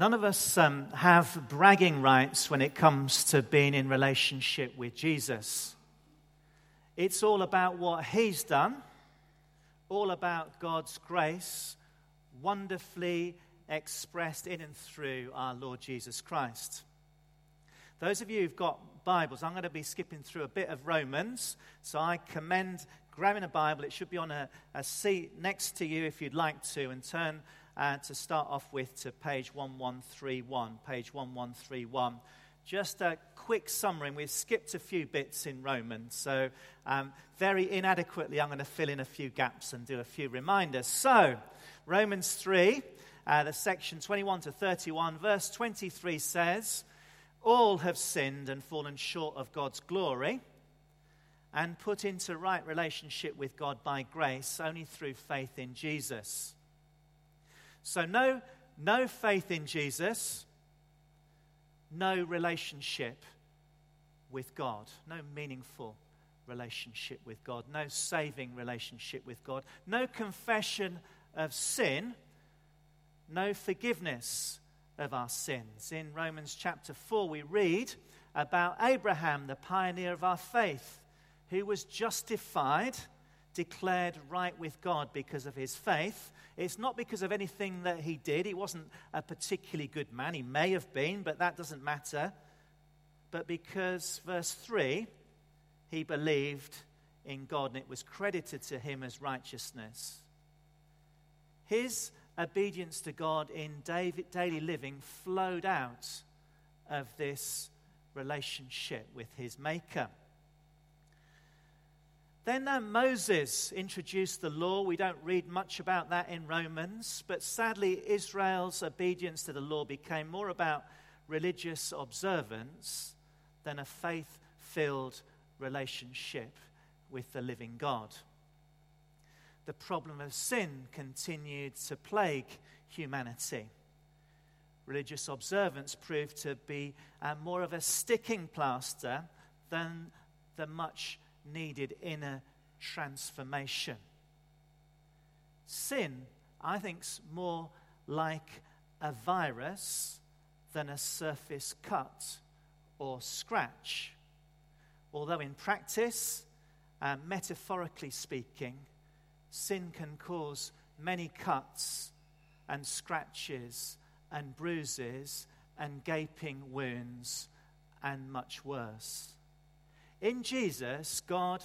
None of us um, have bragging rights when it comes to being in relationship with Jesus. It's all about what He's done, all about God's grace, wonderfully expressed in and through our Lord Jesus Christ. Those of you who've got Bibles, I'm going to be skipping through a bit of Romans, so I commend grabbing a Bible. It should be on a, a seat next to you if you'd like to, and turn uh, to start off with to page 1131. Page 1131. Just a quick summary. and We've skipped a few bits in Romans, so um, very inadequately, I'm going to fill in a few gaps and do a few reminders. So, Romans 3, uh, the section 21 to 31, verse 23 says, All have sinned and fallen short of God's glory and put into right relationship with God by grace only through faith in Jesus. So, no, no faith in Jesus, no relationship with God, no meaningful relationship with God, no saving relationship with God, no confession of sin, no forgiveness of our sins. In Romans chapter 4, we read about Abraham, the pioneer of our faith, who was justified, declared right with God because of his faith it's not because of anything that he did. He wasn't a particularly good man. He may have been, but that doesn't matter. But because, verse 3, he believed in God and it was credited to him as righteousness. His obedience to God in daily living flowed out of this relationship with his Maker. Then uh, Moses introduced the law. We don't read much about that in Romans, but sadly, Israel's obedience to the law became more about religious observance than a faith filled relationship with the living God. The problem of sin continued to plague humanity. Religious observance proved to be uh, more of a sticking plaster than the much needed inner transformation. Sin, I think, is more like a virus than a surface cut or scratch. Although, in practice, uh, metaphorically speaking, sin can cause many cuts and scratches and bruises and gaping wounds and much worse. In Jesus, God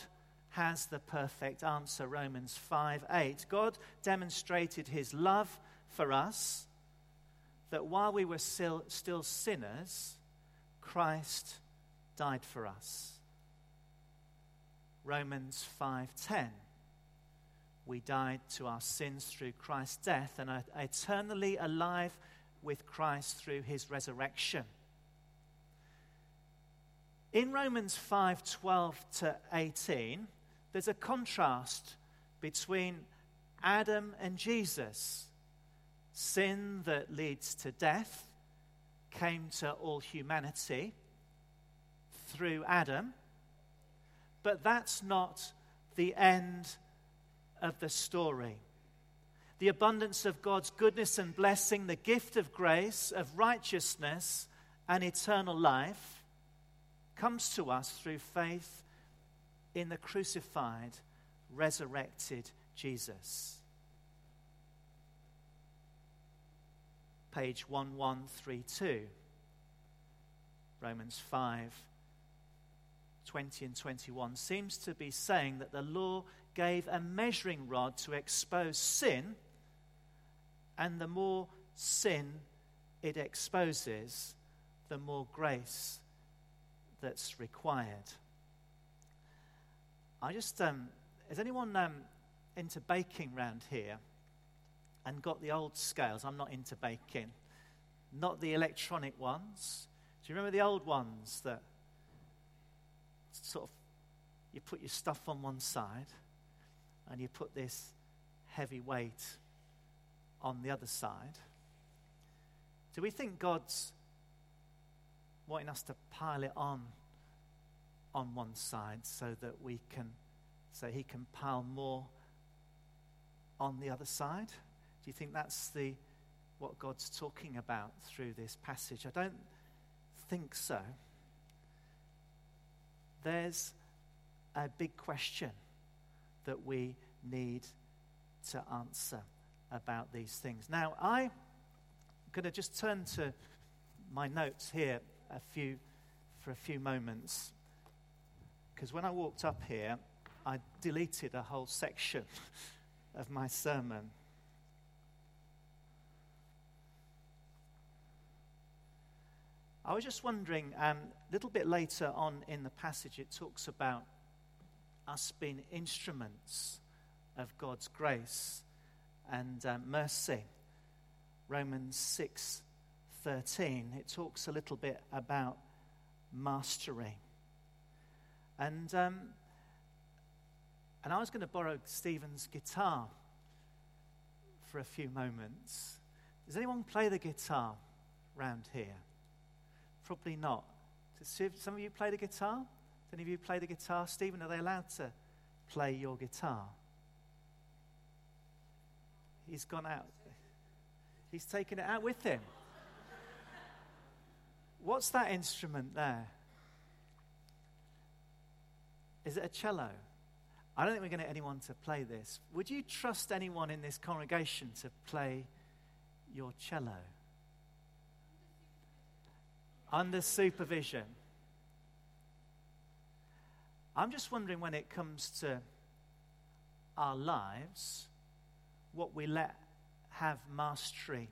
has the perfect answer. Romans 5 8. God demonstrated his love for us that while we were still, still sinners, Christ died for us. Romans 5:10 We died to our sins through Christ's death and are eternally alive with Christ through his resurrection. In Romans 5 12 to 18, there's a contrast between Adam and Jesus. Sin that leads to death came to all humanity through Adam, but that's not the end of the story. The abundance of God's goodness and blessing, the gift of grace, of righteousness, and eternal life comes to us through faith in the crucified, resurrected Jesus. Page 1132, Romans 5 20 and 21 seems to be saying that the law gave a measuring rod to expose sin, and the more sin it exposes, the more grace that's required. I just, um, is anyone um, into baking round here and got the old scales? I'm not into baking, not the electronic ones. Do you remember the old ones that sort of you put your stuff on one side and you put this heavy weight on the other side? Do we think God's wanting us to pile it on on one side so that we can so he can pile more on the other side do you think that's the what God's talking about through this passage? I don't think so. There's a big question that we need to answer about these things. Now, I'm going to just turn to my notes here a few, for a few moments. Because when I walked up here, I deleted a whole section of my sermon. I was just wondering, um, a little bit later on in the passage, it talks about us being instruments of God's grace and uh, mercy. Romans 6 13, it talks a little bit about mastery. And, um, and I was going to borrow Stephen's guitar for a few moments. Does anyone play the guitar round here? Probably not. Some of you play the guitar? Does any of you play the guitar? Stephen, are they allowed to play your guitar? He's gone out. He's taken it out with him. What's that instrument there? Is it a cello? I don't think we're going to get anyone to play this. Would you trust anyone in this congregation to play your cello? Under supervision. I'm just wondering when it comes to our lives, what we let have mastery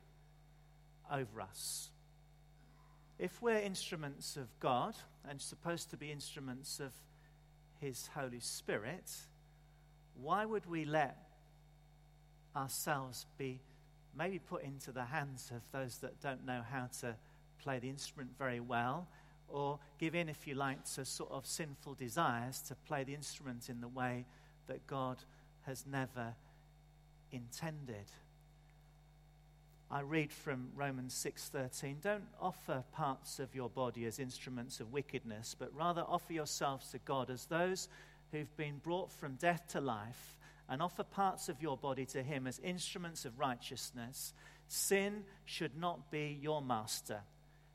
over us. If we're instruments of God and supposed to be instruments of His Holy Spirit, why would we let ourselves be maybe put into the hands of those that don't know how to play the instrument very well, or give in, if you like, to sort of sinful desires to play the instrument in the way that God has never intended? I read from Romans 6:13, don't offer parts of your body as instruments of wickedness, but rather offer yourselves to God as those who've been brought from death to life, and offer parts of your body to him as instruments of righteousness. Sin should not be your master,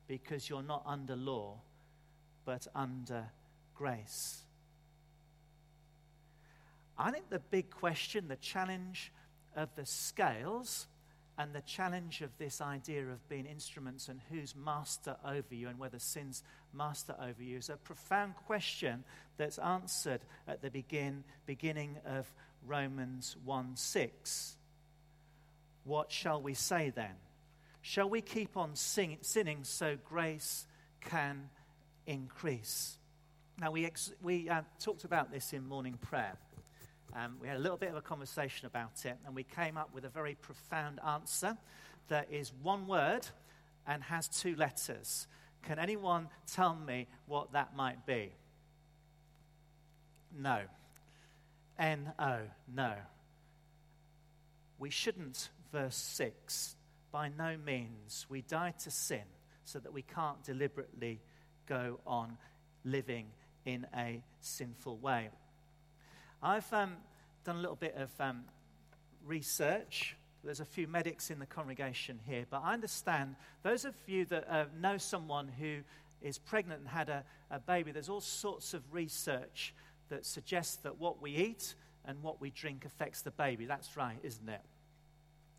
because you're not under law, but under grace. I think the big question, the challenge of the scales and the challenge of this idea of being instruments and who's master over you and whether sin's master over you is a profound question that's answered at the begin, beginning of Romans 1 6. What shall we say then? Shall we keep on sing, sinning so grace can increase? Now, we, ex, we uh, talked about this in morning prayer. Um, we had a little bit of a conversation about it, and we came up with a very profound answer that is one word and has two letters. Can anyone tell me what that might be? No. N O, no. We shouldn't, verse 6. By no means. We die to sin so that we can't deliberately go on living in a sinful way. I've um, done a little bit of um, research. There's a few medics in the congregation here, but I understand those of you that uh, know someone who is pregnant and had a, a baby, there's all sorts of research that suggests that what we eat and what we drink affects the baby. That's right, isn't it?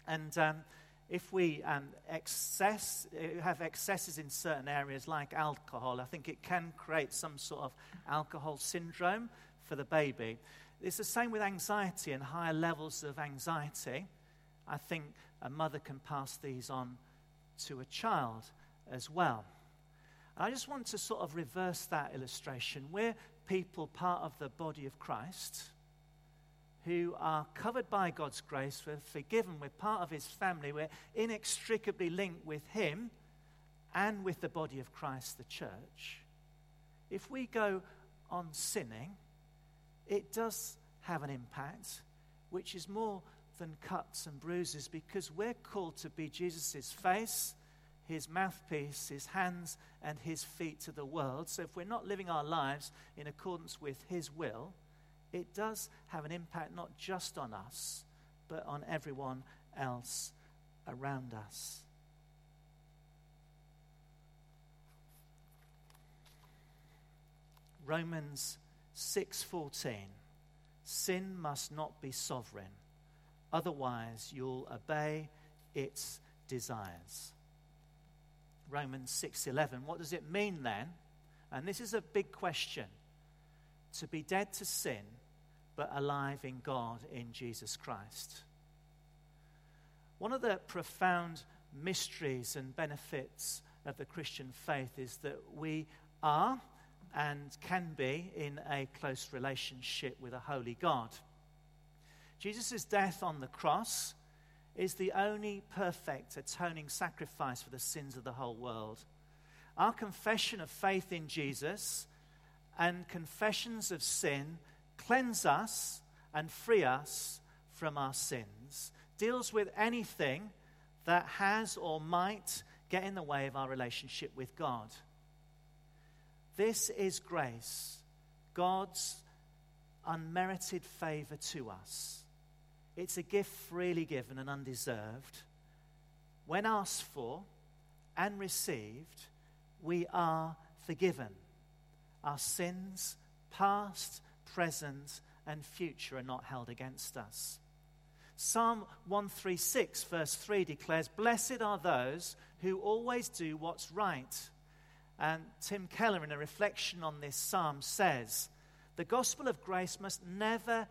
And um, if we um, excess, uh, have excesses in certain areas like alcohol, I think it can create some sort of alcohol syndrome for the baby. It's the same with anxiety and higher levels of anxiety. I think a mother can pass these on to a child as well. I just want to sort of reverse that illustration. We're people, part of the body of Christ, who are covered by God's grace, we're forgiven, we're part of his family, we're inextricably linked with him and with the body of Christ, the church. If we go on sinning, it does have an impact, which is more than cuts and bruises, because we're called to be Jesus' face, his mouthpiece, his hands, and his feet to the world. So if we're not living our lives in accordance with his will, it does have an impact not just on us, but on everyone else around us. Romans 6:14 Sin must not be sovereign otherwise you'll obey its desires. Romans 6:11 What does it mean then? And this is a big question. To be dead to sin but alive in God in Jesus Christ. One of the profound mysteries and benefits of the Christian faith is that we are and can be in a close relationship with a holy God. Jesus' death on the cross is the only perfect atoning sacrifice for the sins of the whole world. Our confession of faith in Jesus and confessions of sin cleanse us and free us from our sins, deals with anything that has or might get in the way of our relationship with God. This is grace, God's unmerited favor to us. It's a gift freely given and undeserved. When asked for and received, we are forgiven. Our sins, past, present, and future, are not held against us. Psalm 136, verse 3 declares, Blessed are those who always do what's right. And Tim Keller, in a reflection on this psalm, says, The gospel of grace must never,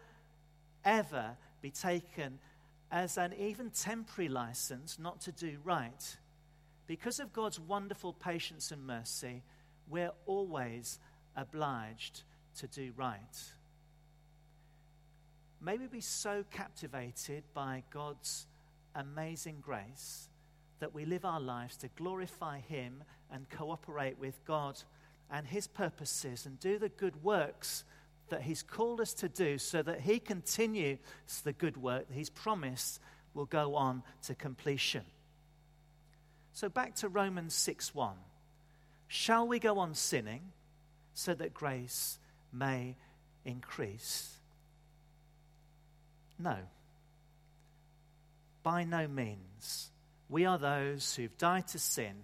ever be taken as an even temporary license not to do right. Because of God's wonderful patience and mercy, we're always obliged to do right. May we be so captivated by God's amazing grace that we live our lives to glorify Him and cooperate with God and His purposes and do the good works that He's called us to do so that He continues the good work that He's promised will go on to completion. So back to Romans 6 1. Shall we go on sinning so that grace may increase? No. By no means. We are those who've died to sin.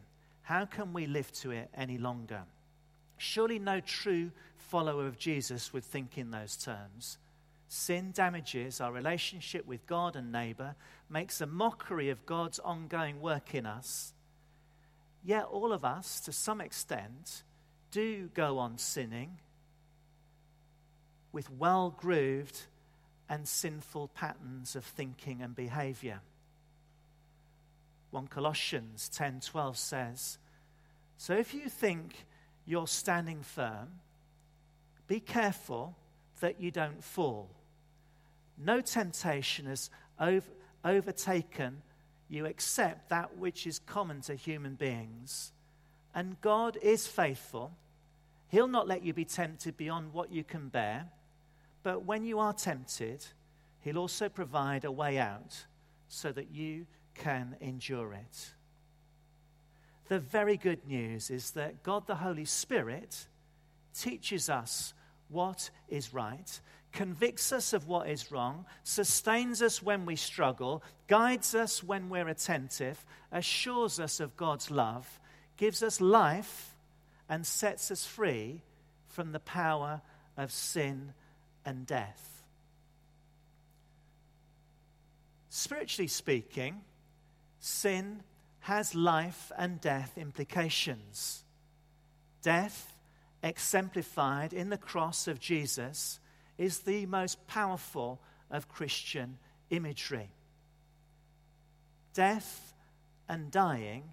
How can we live to it any longer? Surely no true follower of Jesus would think in those terms. Sin damages our relationship with God and neighbor, makes a mockery of God's ongoing work in us. Yet all of us, to some extent, do go on sinning with well grooved and sinful patterns of thinking and behavior. 1 Colossians 10:12 says, "So if you think you're standing firm, be careful that you don't fall. No temptation has over, overtaken you except that which is common to human beings. And God is faithful. He'll not let you be tempted beyond what you can bear. But when you are tempted, He'll also provide a way out so that you can endure it. The very good news is that God the Holy Spirit teaches us what is right, convicts us of what is wrong, sustains us when we struggle, guides us when we're attentive, assures us of God's love, gives us life, and sets us free from the power of sin and death. Spiritually speaking, sin has life and death implications. Death exemplified in the cross of Jesus is the most powerful of Christian imagery. Death and dying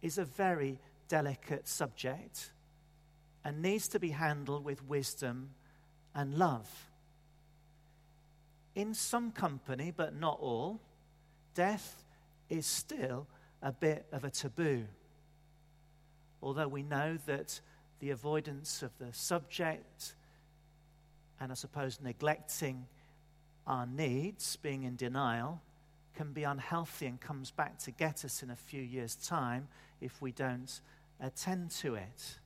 is a very delicate subject and needs to be handled with wisdom and love. In some company, but not all, death is still a bit of a taboo. Although we know that the avoidance of the subject, and I suppose neglecting our needs, being in denial, can be unhealthy and comes back to get us in a few years' time if we don't attend to it.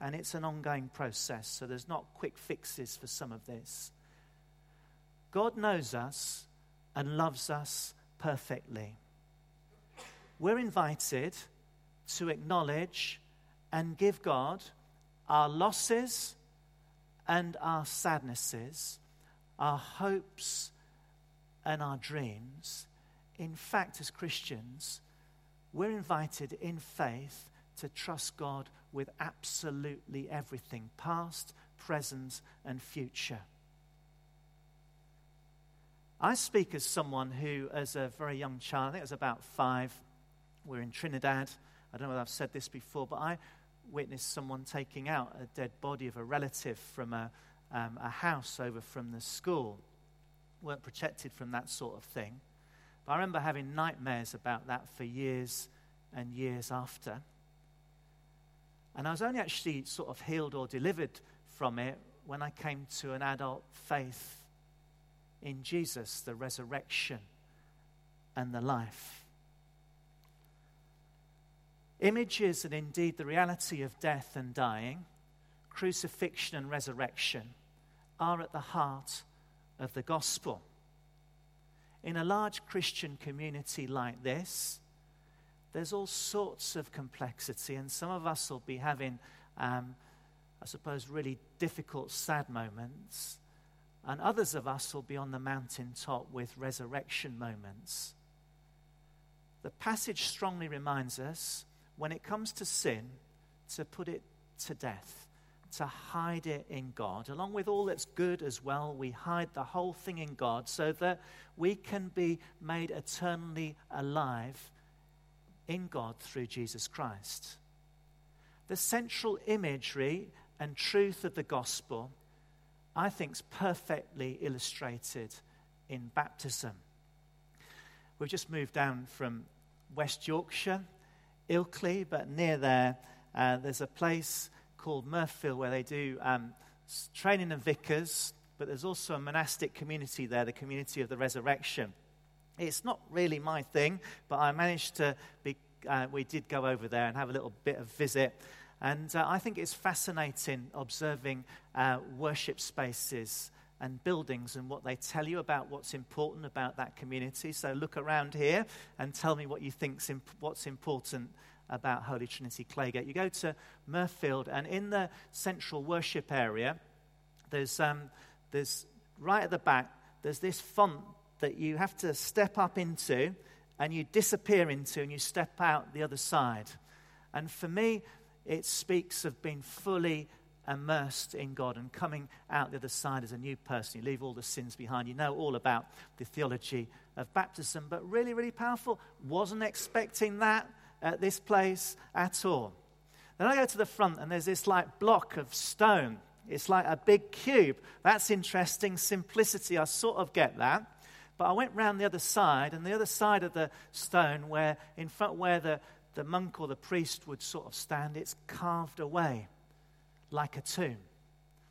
And it's an ongoing process, so there's not quick fixes for some of this. God knows us and loves us perfectly. We're invited to acknowledge and give God our losses, and our sadnesses, our hopes and our dreams, in fact, as Christians, we're invited in faith to trust God with absolutely everything past, present, and future. I speak as someone who, as a very young child, I think I was about five, we're in Trinidad. I don't know if I've said this before, but I witnessed someone taking out a dead body of a relative from a, um, a house over from the school. weren't protected from that sort of thing. But I remember having nightmares about that for years and years after. And I was only actually sort of healed or delivered from it when I came to an adult faith in Jesus, the resurrection and the life. Images and indeed the reality of death and dying, crucifixion and resurrection are at the heart of the gospel. In a large Christian community like this, there's all sorts of complexity, and some of us will be having, um, I suppose, really difficult, sad moments. And others of us will be on the mountaintop with resurrection moments. The passage strongly reminds us when it comes to sin, to put it to death, to hide it in God. Along with all that's good as well, we hide the whole thing in God so that we can be made eternally alive in God through Jesus Christ. The central imagery and truth of the gospel I think is perfectly illustrated in baptism. We've just moved down from West Yorkshire, Ilkley, but near there, uh, there's a place called Mirfield where they do um, training of vicars, but there's also a monastic community there, the community of the resurrection. It's not really my thing, but I managed to be, uh, we did go over there and have a little bit of visit. And uh, I think it's fascinating observing uh, worship spaces and buildings and what they tell you about what's important about that community. So look around here and tell me what you think's imp- what's important about Holy Trinity Claygate. You go to Mirfield, and in the central worship area, there's, um, there's right at the back, there's this font that you have to step up into and you disappear into and you step out the other side. And for me, it speaks of being fully immersed in God and coming out the other side as a new person. You leave all the sins behind. You know all about the theology of baptism, but really, really powerful. Wasn't expecting that at this place at all. Then I go to the front, and there's this like block of stone. It's like a big cube. That's interesting. Simplicity, I sort of get that. But I went round the other side, and the other side of the stone, where in front where the the monk or the priest would sort of stand, it's carved away like a tomb.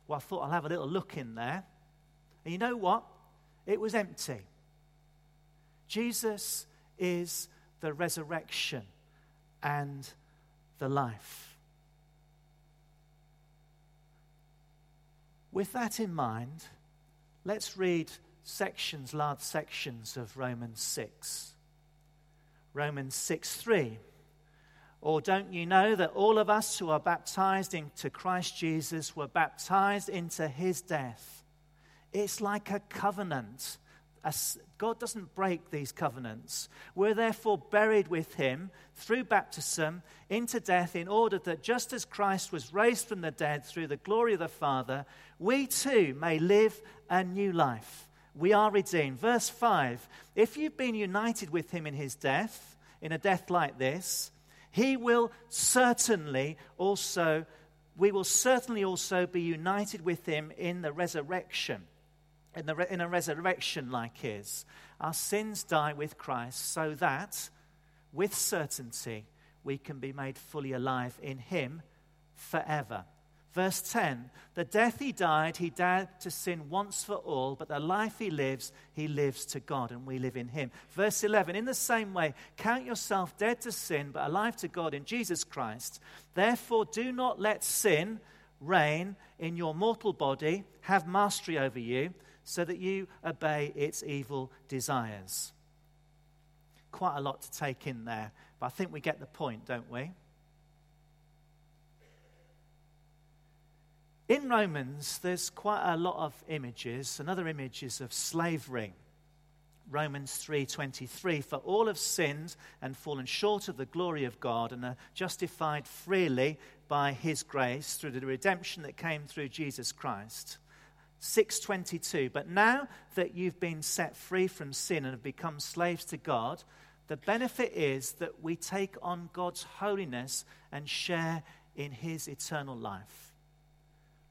Well, I thought I'll have a little look in there. And you know what? It was empty. Jesus is the resurrection and the life. With that in mind, let's read sections, large sections of Romans 6. Romans 6 3. Or don't you know that all of us who are baptized into Christ Jesus were baptized into his death? It's like a covenant. God doesn't break these covenants. We're therefore buried with him through baptism into death, in order that just as Christ was raised from the dead through the glory of the Father, we too may live a new life. We are redeemed. Verse 5 If you've been united with him in his death, in a death like this, he will certainly also, we will certainly also be united with him in the resurrection, in, the, in a resurrection like his. Our sins die with Christ so that, with certainty, we can be made fully alive in him forever. Verse 10 The death he died, he died to sin once for all, but the life he lives, he lives to God, and we live in him. Verse 11 In the same way, count yourself dead to sin, but alive to God in Jesus Christ. Therefore, do not let sin reign in your mortal body, have mastery over you, so that you obey its evil desires. Quite a lot to take in there, but I think we get the point, don't we? In Romans, there's quite a lot of images. Another image is of slavery. Romans 3:23 for all have sinned and fallen short of the glory of God and are justified freely by his grace through the redemption that came through Jesus Christ. 622 but now that you've been set free from sin and have become slaves to God the benefit is that we take on God's holiness and share in his eternal life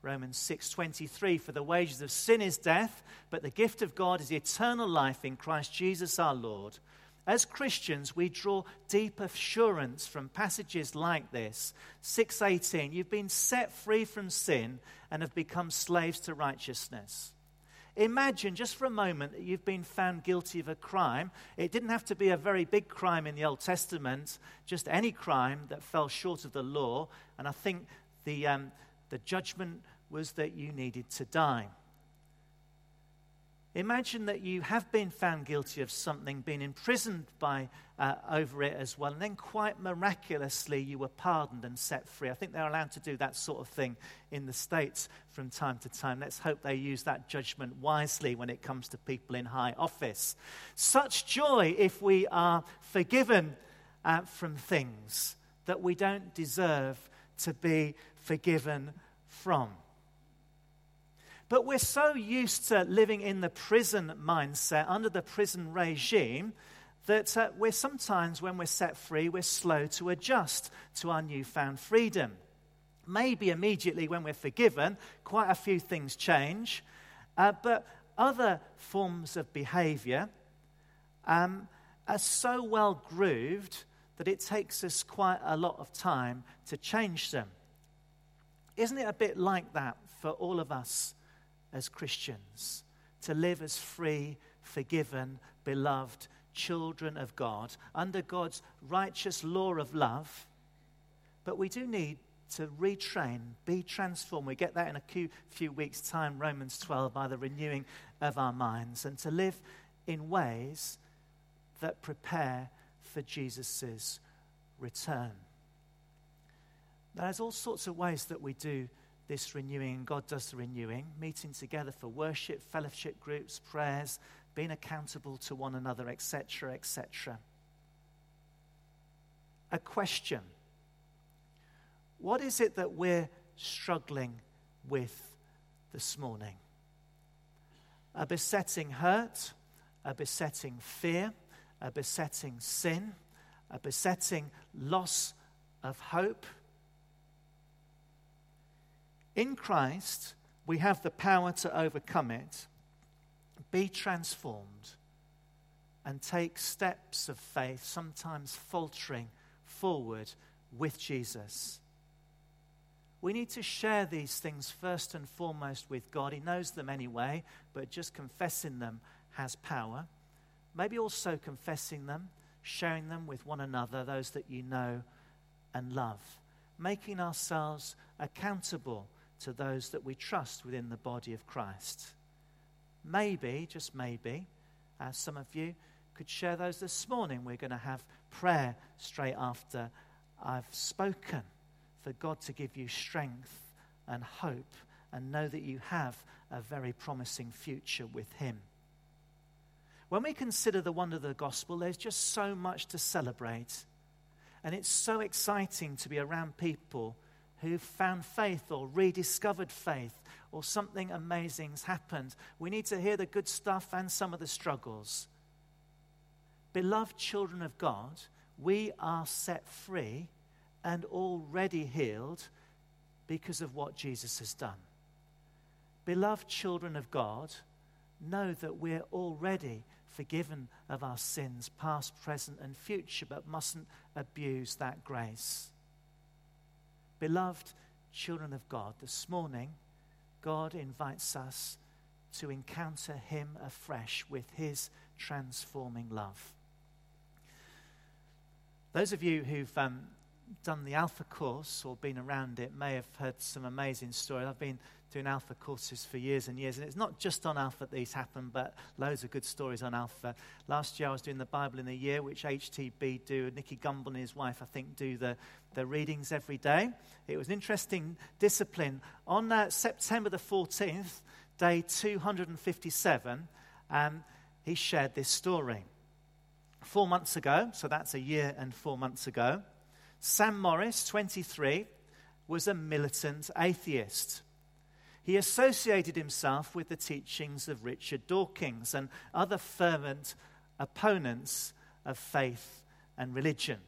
Romans 6:23 for the wages of sin is death but the gift of God is eternal life in Christ Jesus our Lord. As Christians we draw deep assurance from passages like this. 6:18 you've been set free from sin and have become slaves to righteousness. Imagine just for a moment that you've been found guilty of a crime. It didn't have to be a very big crime in the Old Testament, just any crime that fell short of the law. And I think the, um, the judgment was that you needed to die. Imagine that you have been found guilty of something, been imprisoned by, uh, over it as well, and then quite miraculously you were pardoned and set free. I think they're allowed to do that sort of thing in the States from time to time. Let's hope they use that judgment wisely when it comes to people in high office. Such joy if we are forgiven uh, from things that we don't deserve to be forgiven from. But we're so used to living in the prison mindset, under the prison regime, that uh, we're sometimes, when we're set free, we're slow to adjust to our newfound freedom. Maybe immediately when we're forgiven, quite a few things change. Uh, but other forms of behavior um, are so well grooved that it takes us quite a lot of time to change them. Isn't it a bit like that for all of us as Christians, to live as free, forgiven, beloved children of God under God's righteous law of love. But we do need to retrain, be transformed. We get that in a few, weeks' time, Romans 12, by the renewing of our minds, and to live in ways that prepare for Jesus' return. There's all sorts of ways that we do this renewing, God does the renewing, meeting together for worship, fellowship groups, prayers, being accountable to one another, etc., etc. A question What is it that we're struggling with this morning? A besetting hurt, a besetting fear, a besetting sin, a besetting loss of hope in Christ, we have the power to overcome it, be transformed, and take steps of faith, sometimes faltering forward with Jesus. We need to share these things first and foremost with God. He knows them anyway, but just confessing them has power. Maybe also confessing them, sharing them with one another, those that you know and love. Making ourselves accountable to those that we trust within the body of Christ. Maybe, just maybe, as some of you could share those this morning. We're going to have prayer straight after I've spoken for God to give you strength and hope and know that you have a very promising future with Him. When we consider the wonder of the gospel, there's just so much to celebrate. And it's so exciting to be around people who've found faith or rediscovered faith or something amazing's happened. We need to hear the good stuff and some of the struggles. Beloved children of God, we are set free and already healed because of what Jesus has done. Beloved children of God, know that we're already forgiven of our sins, past, present, and future, but mustn't abuse that grace. Beloved children of God, this morning, God invites us to encounter Him afresh with His transforming love. Those of you who've um, done the Alpha course or been around it may have heard some amazing stories. I've been doing Alpha courses for years and years, and it's not just on Alpha that these happen, but loads of good stories on Alpha. Last year I was doing the Bible in a year, which HTB do. Nicky Gumbel and his wife, I think, do the, the readings every day. It was an interesting discipline. On uh, September the 14th, day 257, um, he shared this story. Four months ago, so that's a year and four months ago, Sam Morris, 23, was a militant atheist. He associated himself with the teachings of Richard Dawkins and other fervent opponents of faith and religion.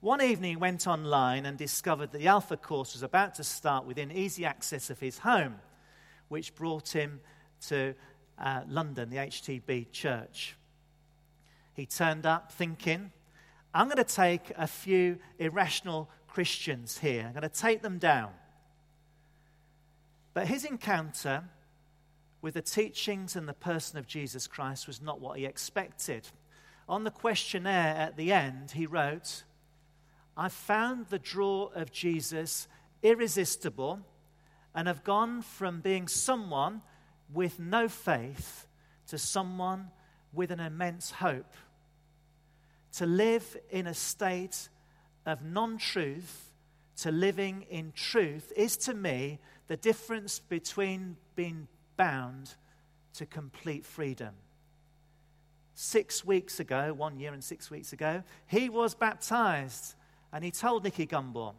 One evening, he went online and discovered that the Alpha course was about to start within easy access of his home, which brought him to uh, London, the HTB church. He turned up thinking, I'm going to take a few irrational Christians here, I'm going to take them down. But his encounter with the teachings and the person of Jesus Christ was not what he expected. On the questionnaire at the end, he wrote, I found the draw of Jesus irresistible and have gone from being someone with no faith to someone with an immense hope. To live in a state of non truth to living in truth is to me the difference between being bound to complete freedom six weeks ago, one year and six weeks ago, he was baptized and he told Nicky Gumbel,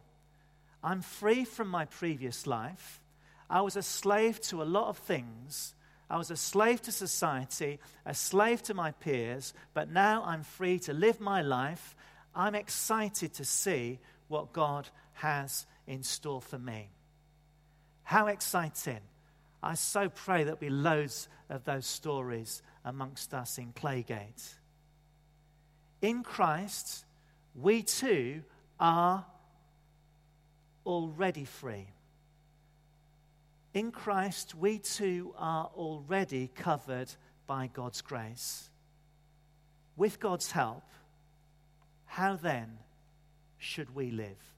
I'm free from my previous life. I was a slave to a lot of things. I was a slave to society, a slave to my peers, but now I'm free to live my life. I'm excited to see what God has in store for me. How exciting! I so pray there'll be loads of those stories amongst us in Claygate. In Christ, we too are already free. In Christ, we too are already covered by God's grace. With God's help, how then should we live?